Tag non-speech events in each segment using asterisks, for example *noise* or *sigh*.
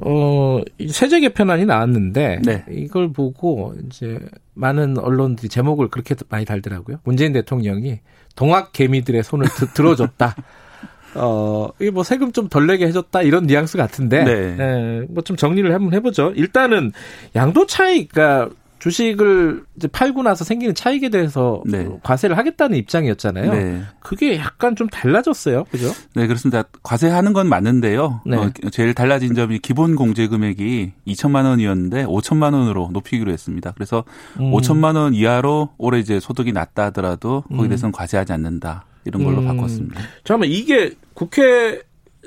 어, 세제 개편안이 나왔는데 네. 이걸 보고 이제 많은 언론들이 제목을 그렇게 많이 달더라고요. 문재인 대통령이 동학 개미들의 손을 드, 들어줬다. *laughs* 어, 이게 뭐 세금 좀 덜 내게 해줬다 이런 뉘앙스 같은데, 네. 예, 뭐좀 정리를 한번 해보죠. 일단은 양도 차익, 그러니까 주식을 이제 팔고 나서 생기는 차익에 대해서 네. 과세를 하겠다는 입장이었잖아요. 네. 그게 약간 좀 달라졌어요, 그죠? 네, 그렇습니다. 과세하는 건 맞는데요. 네. 어, 제일 달라진 점이 기본 공제 금액이 2천만 원이었는데 5천만 원으로 높이기로 했습니다. 그래서 음. 5천만 원 이하로 올해 이제 소득이 낮다 하더라도 거기에 음. 대해서는 과세하지 않는다. 이런 걸로 음. 바꿨습니다. 잠깐만 이게 국회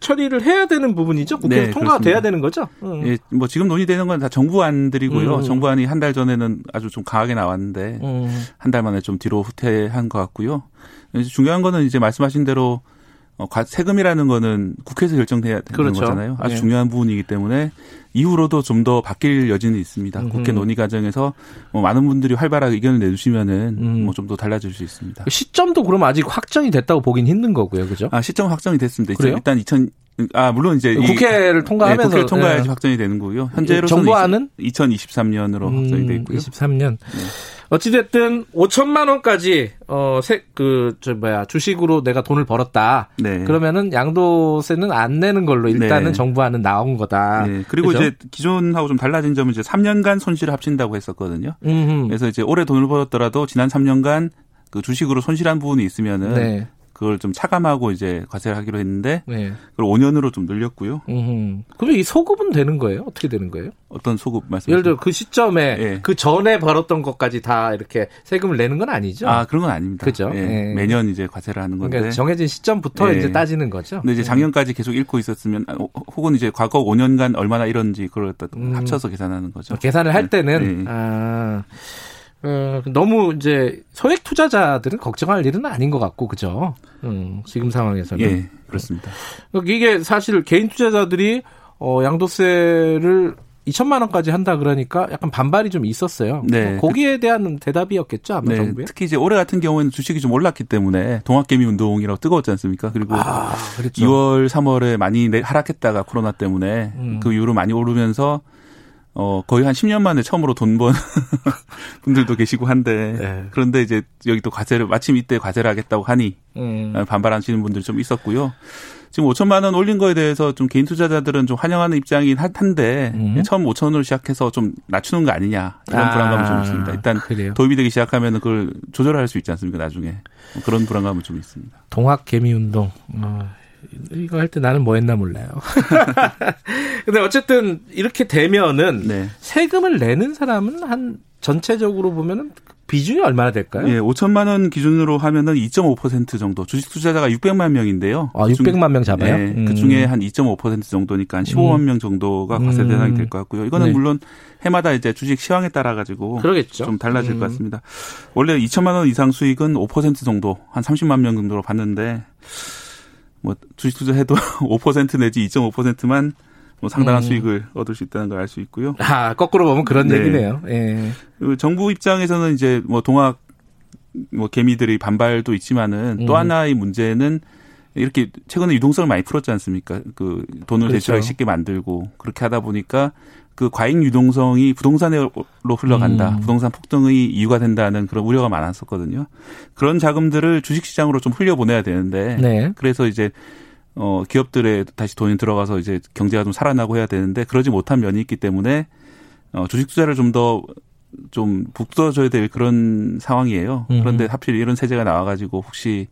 처리를 해야 되는 부분이죠? 국회 네, 통과가 돼야 그렇습니다. 되는 거죠? 음. 예, 뭐 지금 논의되는 건 다 정부안들이고요. 음. 정부안이 한 달 전에는 아주 좀 강하게 나왔는데 음. 한달 만에 좀 뒤로 후퇴한 것 같고요. 중요한 거는 이제 말씀하신 대로 어, 과- 세금이라는 거는 국회에서 결정돼야 되는 그렇죠. 거잖아요. 아주 네. 중요한 부분이기 때문에 이후로도 좀 더 바뀔 여지는 있습니다. 음흠. 국회 논의 과정에서 뭐 많은 분들이 활발하게 의견을 내주시면은 음. 뭐좀 더 달라질 수 있습니다. 그 시점도 그럼 아직 확정이 됐다고 보긴 힘든 거고요, 그죠? 아 시점 확정이 됐습니다. 그래요? 일단 2000, 아 물론 이제 이- 국회를 통과하면서 네, 국회를 통과해야지 네. 확정이 되는 거고요. 현재로서는 정부안은 2023년으로 확정이 돼 있고요. 23년. 어찌됐든 5천만 원까지 어세그저 뭐야 주식으로 내가 돈을 벌었다. 네. 그러면은 양도세는 안 내는 걸로 일단은 네. 정부안은 나온 거다. 네. 그리고 그죠? 이제 기존하고 좀 달라진 점은 이제 3년간 손실을 합친다고 했었거든요. 음흠. 그래서 이제 올해 돈을 벌었더라도 지난 3년간 그 주식으로 손실한 부분이 있으면은 네. 그걸 좀 차감하고 이제 과세를 하기로 했는데 네. 그걸 5년으로 좀 늘렸고요. 음. 그럼 이 소급은 되는 거예요? 어떻게 되는 거예요? 어떤 소급 말씀? 예를 들어 그 시점에 예. 그 전에 벌었던 것까지 다 이렇게 세금을 내는 건 아니죠. 아 그런 건 아닙니다. 그죠. 예. 예. 매년 이제 과세를 하는 건데. 그러니까 정해진 시점부터 예. 이제 따지는 거죠. 근데 이제 작년까지 계속 잃고 있었으면 아, 혹은 이제 과거 5년간 얼마나 잃었는지 그걸 갖다 음. 합쳐서 계산하는 거죠. 계산을 할 네. 때는 네. 아 어, 너무 이제 소액 투자자들은 걱정할 일은 아닌 것 같고 그죠? 음, 지금 상황에서는 예, 그렇습니다. 이게 사실 개인 투자자들이 어, 양도세를 2천만 원까지 한다 그러니까 약간 반발이 좀 있었어요. 네. 어, 거기에 대한 대답이었겠죠 아마 네, 정부에. 특히 이제 올해 같은 경우에는 주식이 좀 올랐기 때문에 동학개미 운동이라고 뜨거웠지 않습니까? 그리고 아, 그렇죠. 2월, 3월에 많이 내- 하락했다가 코로나 때문에 음. 그 이후로 많이 오르면서 어 거의 한 10년 만에 처음으로 돈 번 *laughs* 분들도 계시고 한데 네. 그런데 이제 여기 또 과세를 마침 이때 과세를 하겠다고 하니 음. 반발하시는 분들이 좀 있었고요. 지금 5천만 원 올린 거에 대해서 좀 개인 투자자들은 좀 환영하는 입장이긴 한- 한데 음. 처음 5천 원으로 시작해서 좀 낮추는 거 아니냐 이런 아, 불안감은 좀 있습니다. 일단 그래요. 도입이 되기 시작하면 그걸 조절할 수 있지 않습니까 나중에 뭐 그런 불안감은 좀 있습니다. 동학 개미 운동. 어, 이거 할 때 나는 뭐 했나 몰라요. *laughs* 근데 어쨌든 이렇게 되면은 네. 세금을 내는 사람은 한 전체적으로 보면은 비중이 얼마나 될까요? 예, 5천만 원 기준으로 하면은 2.5% 정도. 주식 투자자가 600만 명인데요. 아, 그중- 600만 명 잡아요? 네, 음. 그 중에 한 2.5% 정도니까 한 15만 명 정도가 과세 음. 대상이 될 것 같고요. 이거는 네. 물론 해마다 이제 주식 시황에 따라 가지고 그러겠죠. 좀 달라질 음. 것 같습니다. 원래 2천만 원 이상 수익은 5% 정도, 한 30만 명 정도로 봤는데 뭐 주식 투자해도 5% 내지 2.5%만 뭐 상당한 음. 수익을 얻을 수 있다는 걸 알 수 있고요. 아, 거꾸로 보면 그런 네. 얘기네요. 예. 그리고 정부 입장에서는 이제 뭐 동학 뭐 개미들이 반발도 있지만은 음. 또 하나의 문제는 이렇게 최근에 유동성을 많이 풀었지 않습니까? 그 돈을 그렇죠. 대출하기 쉽게 만들고 그렇게 하다 보니까 그 과잉 유동성이 부동산으로 흘러간다. 음. 부동산 폭등의 이유가 된다는 그런 우려가 많았었거든요. 그런 자금들을 주식시장으로 좀 흘려보내야 되는데 네. 그래서 이제 어 기업들에 다시 돈이 들어가서 이제 경제가 좀 살아나고 해야 되는데 그러지 못한 면이 있기 때문에 어 주식 투자를 좀더좀 북돋아줘야 될 그런 상황이에요. 음. 그런데 하필 이런 세제가 나와가지고 혹시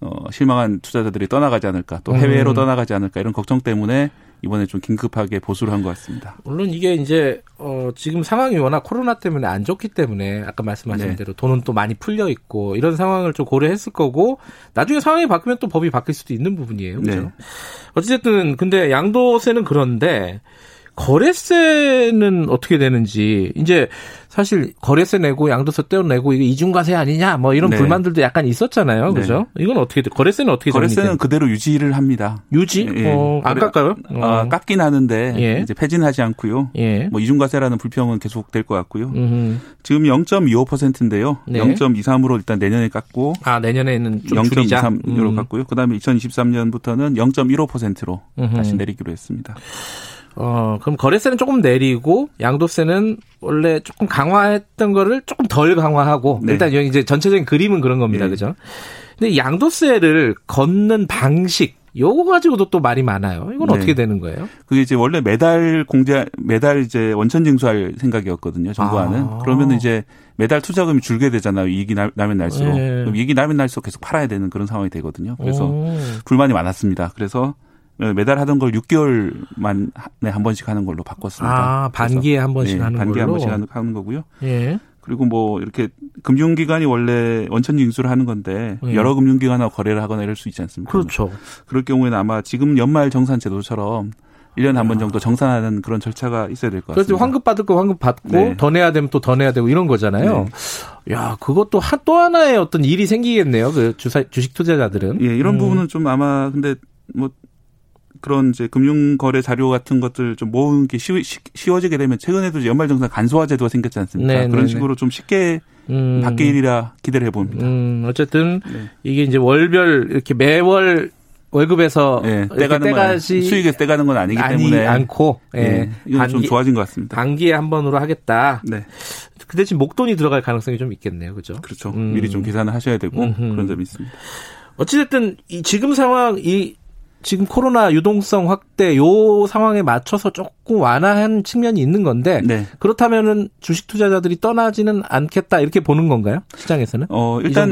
어 실망한 투자자들이 떠나가지 않을까 또 해외로 음. 떠나가지 않을까 이런 걱정 때문에 이번에 좀 긴급하게 보수를 한 것 같습니다. 물론 이게 이제 어 지금 상황이 워낙 코로나 때문에 안 좋기 때문에 아까 말씀하신 네. 대로 돈은 또 많이 풀려 있고 이런 상황을 좀 고려했을 거고 나중에 상황이 바뀌면 또 법이 바뀔 수도 있는 부분이에요. 그죠? 네. 어쨌든 근데 양도세는 그런데 거래세는 어떻게 되는지 이제 사실 거래세 내고 양도세 떼어내고 이게 이중과세 아니냐 뭐 이런 네. 불만들도 약간 있었잖아요. 그죠? 이건 어떻게 돼? 거래세는 어떻게 거래세는 됩니까? 그대로 유지를 합니다. 유지? 예. 어, 안 깎아요? 아, 깎긴 하는데 예. 이제 폐지는 하지 않고요. 예. 뭐 이중과세라는 불평은 계속 될 것 같고요. 음. 지금 0.25%인데요. 네. 0.23으로 일단 내년에 깎고 아 내년에는 좀 줄이자. 0.23으로 음. 깎고요. 그다음에 2023년부터는 0.15%로 음흠. 다시 내리기로 했습니다. 어, 그럼 거래세는 조금 내리고 양도세는 원래 조금 강화했던 거를 조금 덜 강화하고 네. 일단 이제 전체적인 그림은 그런 겁니다. 예. 그죠? 근데 양도세를 걷는 방식 요거 가지고도 또 말이 많아요. 이건 네. 어떻게 되는 거예요? 그게 이제 원래 매달 공제 매달 이제 원천 징수할 생각이었거든요. 정부안은. 아. 그러면 이제 매달 투자금이 줄게 되잖아요. 이익이 나- 나면 날수록. 네. 그럼 이익이 나면 날수록 계속 팔아야 되는 그런 상황이 되거든요. 그래서 오. 불만이 많았습니다. 그래서 매달 하던 걸 6개월 만에 한 번씩 하는 걸로 바꿨습니다. 아, 반기에 한 번씩 네, 하는 반기에 한 걸로? 번씩 하는, 거고요. 예. 그리고 뭐 이렇게 금융기관이 원래 원천 징수를 하는 건데 예. 여러 금융기관하고 거래를 하거나 이럴 수 있지 않습니까? 그렇죠. 그럴 경우에는 아마 지금 연말 정산 제도처럼 1년에 한 번 정도 정산하는 그런 절차가 있어야 될것 아. 같습니다. 환급 받을 거 환급 받고 네. 더 내야 되면 또 더 내야 되고 이런 거잖아요. 야, 그것도 하- 또 하나의 어떤 일이 생기겠네요. 그 주사, 주식 투자자들은. 예, 이런 음. 부분은 좀 아마 근데 뭐 그런 이제 금융 거래 자료 같은 것들 좀 모으는 게 쉬, 워지게 되면 최근에도 이제 연말 정산 간소화 제도가 생겼지 않습니까? 네, 그런 네, 식으로 좀 쉽게 음. 바뀔 일이라 기대를 해봅니다. 음, 어쨌든 네. 이게 이제 월별 이렇게 매월 월급에서 예, 이렇게 떼가는 건 수익에서 떼가는 건 아니기 아니 때문에 않고 예. 예, 이건 좀 반기- 좋아진 것 같습니다. 반기에 한 번으로 하겠다. 네, 그 대신 목돈이 들어갈 가능성이 좀 있겠네요. 그죠? 그렇죠. 음. 미리 좀 계산을 하셔야 되고 음흠. 그런 점이 있습니다. 어찌됐든 이 지금 상황 이 지금 코로나 유동성 확대 요 상황에 맞춰서 조금 완화한 측면이 있는 건데 네. 그렇다면은 주식 투자자들이 떠나지는 않겠다 이렇게 보는 건가요? 시장에서는? 어, 이 일단?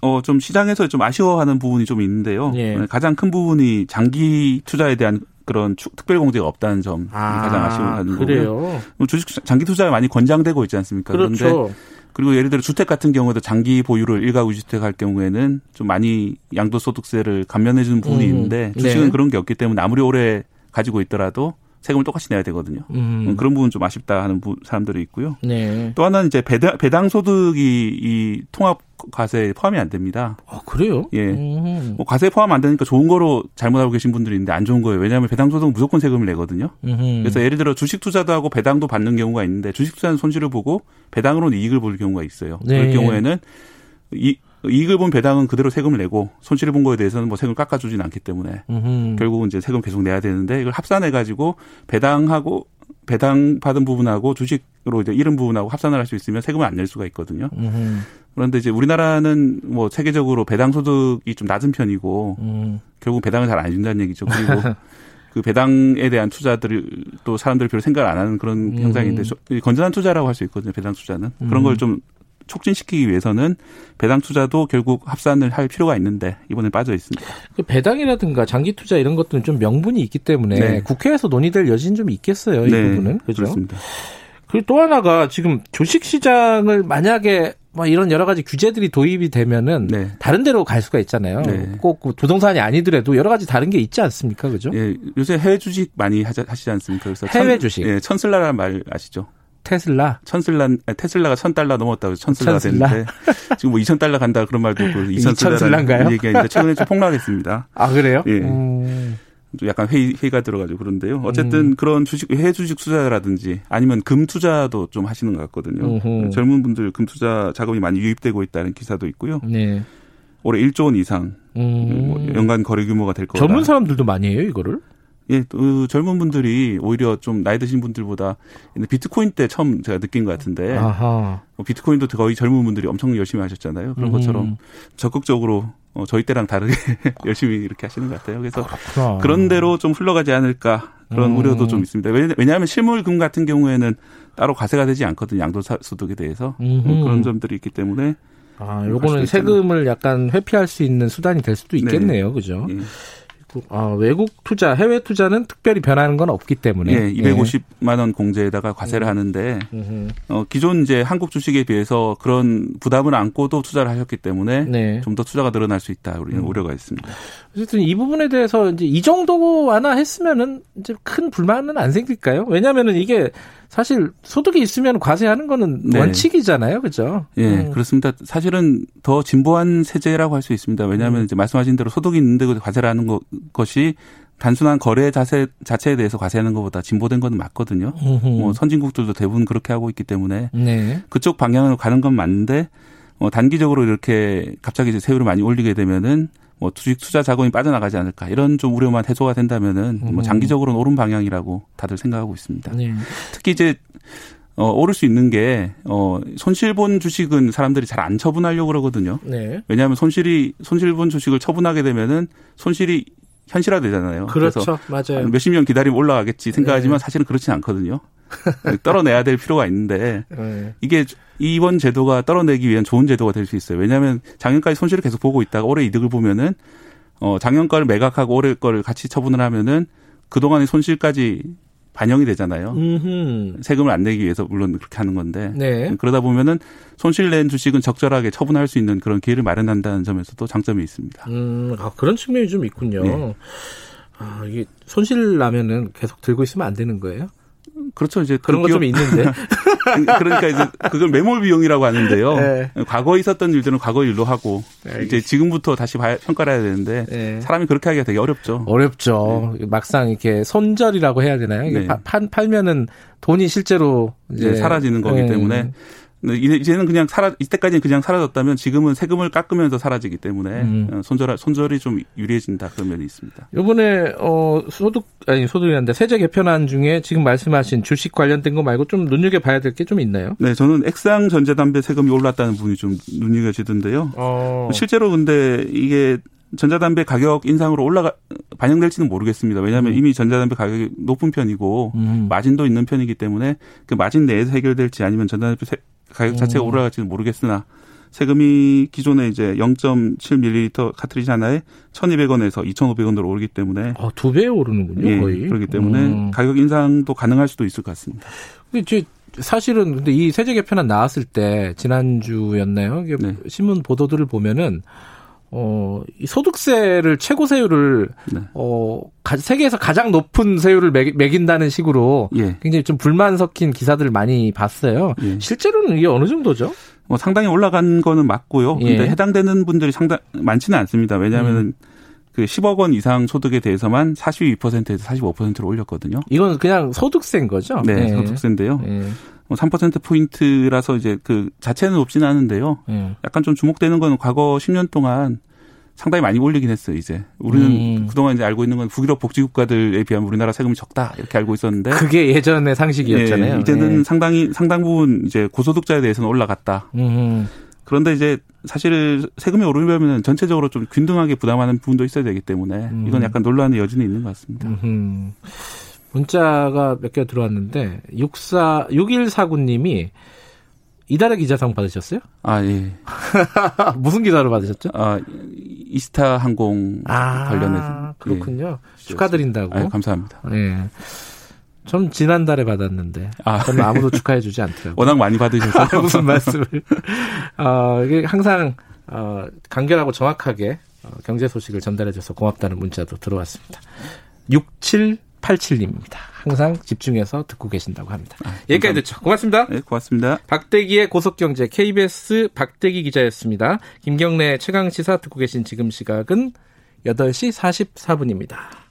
어, 좀 시장에서 좀 아쉬워하는 부분이 좀 있는데요. 예. 가장 큰 부분이 장기 투자에 대한 그런 추- 특별 공제가 없다는 점이 가장 아쉬워하는 거고요. 그래요. 뭐 주식 장기 투자가 많이 권장되고 있지 않습니까? 그런데 그렇죠. 그리고 예를 들어 주택 같은 경우에도 장기 보유를 일가구 주택 할 경우에는 좀 많이 양도소득세를 감면해 주는 부분이 음. 있는데 주식은 네. 그런 게 없기 때문에 아무리 오래 가지고 있더라도 세금을 똑같이 내야 되거든요. 음. 그런 부분 좀 아쉽다 하는 부- 사람들이 있고요. 네. 또 하나는 이제 배당, 배당 소득이 이 통합 과세에 포함이 안 됩니다. 아, 그래요? 예. 음. 뭐 과세 포함 안 되니까 좋은 거로 잘못 알고 계신 분들이 있는데 안 좋은 거예요. 왜냐하면 배당 소득은 무조건 세금을 내거든요. 음흠. 그래서 예를 들어 주식 투자도 하고 배당도 받는 경우가 있는데 주식 투자는 손실을 보고 배당으로는 이익을 볼 경우가 있어요. 네. 그럴 경우에는 이, 이익을 본 배당은 그대로 세금을 내고 손실을 본 거에 대해서는 뭐 세금을 깎아주진 않기 때문에 음흠. 결국은 이제 세금 계속 내야 되는데 이걸 합산해 가지고 배당하고 배당 받은 부분하고 주식으로 이제 잃은 부분하고 합산을 할 수 있으면 세금을 안 낼 수가 있거든요. 음흠. 그런데 이제 우리나라는 뭐 세계적으로 배당 소득이 좀 낮은 편이고 음. 결국 배당을 잘 안 준다는 얘기죠. 그리고 *laughs* 그 배당에 대한 투자들을 또 사람들이 별로 생각을 안 하는 그런 음. 현상인데 저- 건전한 투자라고 할 수 있거든요. 배당 투자는 그런 걸좀 촉진시키기 위해서는 배당 투자도 결국 합산을 할 필요가 있는데 이번에 빠져 있습니다. 그 배당이라든가 장기 투자 이런 것들은 좀 명분이 있기 때문에 네. 국회에서 논의될 여지는 좀 있겠어요. 이 부분은. 그죠? 그렇습니다. 그리고 또 하나가 지금 주식 시장을 만약에 뭐 이런 여러 가지 규제들이 도입이 되면은 네. 다른 데로 갈 수가 있잖아요. 네. 꼭그 부동산이 아니더라도 여러 가지 다른 게 있지 않습니까? 그죠? 예, 요새 해외 주식 많이 하자, 하시지 않습니까? 그래서 해외 천- 주식. 예, 천슬라라는 말 아시죠? 테슬라. 천슬라, 테슬라가 천 달러 넘었다고 해서 천슬라가 천슬라. 됐는데 지금 뭐 이천 달러 간다 그런 말도 있고 이천 이천슬라인가요? 슬라라는 얘기가 있는데 최근에 좀 폭락했습니다. 아 그래요? 예. 음. 좀 약간 회의, 회의가 들어가지고 그런데요. 어쨌든 그런 주식, 해외 주식 투자라든지 아니면 금 투자도 좀 하시는 것 같거든요. 음흠. 젊은 분들 금 투자 자금이 많이 유입되고 있다는 기사도 있고요. 네. 올해 1조 원 이상 음. 뭐 연간 거래 규모가 될 거다. 젊은 사람들도 많이 해요 이거를. 예, 또 젊은 분들이 오히려 좀 나이 드신 분들보다 비트코인 때 처음 제가 느낀 것 같은데 아하. 뭐 비트코인도 거의 젊은 분들이 엄청 열심히 하셨잖아요. 그런 음. 것처럼 적극적으로 어, 저희 때랑 다르게 *laughs* 열심히 이렇게 하시는 것 같아요. 그래서 그렇구나. 그런 대로 좀 흘러가지 않을까 그런 음. 우려도 좀 있습니다. 왜냐- 왜냐하면 실물금 같은 경우에는 따로 과세가 되지 않거든요. 양도소득에 대해서 음흠. 뭐 그런 점들이 있기 때문에 아, 갈 요거는. 세금을 약간 회피할 수 있는 수단이 될 수도 있겠네요. 그죠? 예. 아, 외국 투자, 해외 투자는 특별히 변하는 건 없기 때문에. 예, 250만 원 공제에다가 과세를 음. 하는데 음. 어, 기존 이제 한국 주식에 비해서 그런 부담을 안고도 투자를 하셨기 때문에 네. 좀더 투자가 늘어날 수 있다. 우리는 우려가 있습니다. 어쨌든 이 부분에 대해서 이제 이 정도 완화했으면은 이제 큰 불만은 안 생길까요? 왜냐면은 이게 사실 소득이 있으면 과세하는 거는 네. 원칙이잖아요. 그죠? 예, 음. 그렇습니다. 사실은 더 진보한 세제라고 할 수 있습니다. 음. 왜냐하면 이제 말씀하신 대로 소득이 있는데 그 과세를 하는 것, 것이 단순한 거래 자세 자체에 대해서 과세하는 것보다 진보된 건 맞거든요. 음흠. 뭐 선진국들도 대부분 그렇게 하고 있기 때문에 네. 그쪽 방향으로 가는 건 맞는데 어, 단기적으로 이렇게 갑자기 이제 세율을 많이 올리게 되면은 뭐 주식 투자 자금이 빠져나가지 않을까 이런 좀 우려만 해소가 된다면은 음. 뭐 장기적으로는 옳은 방향이라고 다들 생각하고 있습니다. 네. 특히 이제 어, 오를 수 있는 게 어, 손실본 주식은 사람들이 잘 안 처분하려고 그러거든요. 네. 왜냐하면 손실이 손실본 주식을 처분하게 되면은 손실이 현실화되잖아요. 그래서 그렇죠. 맞아요. 몇십 년 기다리면 올라가겠지 생각하지만 네. 사실은 그렇진 않거든요. *laughs* 떨어내야 될 필요가 있는데 네. 이게 이번 제도가 떨어내기 위한 좋은 제도가 될 수 있어요. 왜냐하면 작년까지 손실을 계속 보고 있다가 올해 이득을 보면은 어 작년 거를 매각하고 올해 거를 같이 처분을 하면은 그 동안의 손실까지 반영이 되잖아요. 음흠. 세금을 안 내기 위해서 물론 그렇게 하는 건데 네. 그러다 보면은 손실 낸 주식은 적절하게 처분할 수 있는 그런 기회를 마련한다는 점에서도 장점이 있습니다. 음, 아, 그런 측면이 좀 있군요. 네. 아, 이게 손실 나면은 계속 들고 있으면 안 되는 거예요? 그렇죠. 이제 그런 거그좀 있는데. *laughs* 그러니까 이제 그걸 매몰 비용이라고 하는데요. 네. 과거에 있었던 일들은 과거 일로 하고 알겠습니다. 이제 지금부터 다시 봐야, 평가를 해야 되는데 네. 사람이 그렇게 하기가 되게 어렵죠. 어렵죠. 막상 이렇게 손절이라고 해야 되나요? 이게 네. 파- 팔, 팔면은 돈이 실제로 이제 사라지는 거기 네. 때문에 이제- 이제는 그냥 사라 이때까지는 그냥 사라졌다면 지금은 세금을 깎으면서 사라지기 때문에 음. 어, 손절 손절이 좀 유리해진다 그런 면이 있습니다. 이번에 어 소득 아니 소득이란데 세제 개편안 중에 지금 말씀하신 주식 관련된 거 말고 좀 눈여겨 봐야 될 게 좀 있나요? 네, 저는 액상 전자담배 세금이 올랐다는 부분이 좀 눈여겨지던데요. 어. 실제로 근데 이게 전자담배 가격 인상으로 올라가 반영될지는 모르겠습니다. 왜냐하면 이미 전자담배 가격이 높은 편이고 음. 마진도 있는 편이기 때문에 그 마진 내에서 해결될지 아니면 전자담배 세- 가격 자체가 음. 올라갈지는 모르겠으나 세금이 기존에 이제 0.7ml 카트리지 하나에 1,200원에서 2,500원으로 오르기 때문에 어, 두배 오르는군요, 예, 거의. 그렇기 때문에 음. 가격 인상도 가능할 수도 있을 것 같습니다. 근데 저 사실은 근데 이 세제 개편안 나왔을 때 지난주였나요? 이게 네. 신문 보도들을 보면은 어, 이 소득세를 최고 세율을 네. 어, 가- 세계에서 가장 높은 세율을 매기, 매긴다는 식으로 예. 굉장히 좀 불만 섞인 기사들을 많이 봤어요. 예. 실제로는 이게 어느 정도죠? 뭐 상당히 올라간 거는 맞고요. 예. 근데 해당되는 분들이 상당 많지는 않습니다. 왜냐하면 그 10억 원 이상 소득에 대해서만 42%에서 45%로 올렸거든요. 이건 그냥 소득세인 거죠? 네, 소득세인데요. 예. 뭐3% 포인트라서 이제 그 자체는 높지는 않은데요. 예. 약간 좀 주목되는 건 과거 10년 동안 상당히 많이 올리긴 했어요, 이제. 우리는 음. 그동안 이제 알고 있는 건 북유럽 복지국가들에 비하면 우리나라 세금이 적다, 이렇게 알고 있었는데. 그게 예전의 상식이었잖아요. 예, 이제는 예. 상당히, 상당 부분 이제 고소득자에 대해서는 올라갔다. 음. 그런데 이제 사실 세금이 오르면 전체적으로 좀 균등하게 부담하는 부분도 있어야 되기 때문에 음. 이건 약간 논란의 여지는 있는 것 같습니다. 음흠. 문자가 몇 개 들어왔는데 64 6149님이 이달의 기자상 받으셨어요? 아, 예. *laughs* 무슨 기사로 받으셨죠? 아, 이스타 항공 관련해서. 그렇군요. 예. 축하드린다고. 아, 감사합니다. 예. 전 지난달에 받았는데 아, 저는 아무도 축하해주지 않더라고요. 워낙 많이 받으셔서. *laughs* 무슨 말씀을? 어, 이게 항상 어, 간결하고 정확하게 어, 경제 소식을 전달해줘서 고맙다는 문자도 들어왔습니다. 6787님입니다. 항상 집중해서 듣고 계신다고 합니다. 여기까지 듣죠. 고맙습니다. 네, 고맙습니다. 박대기의 고속경제 KBS 박대기 기자였습니다. 김경래 최강시사 듣고 계신 지금 시각은 8시 44분입니다.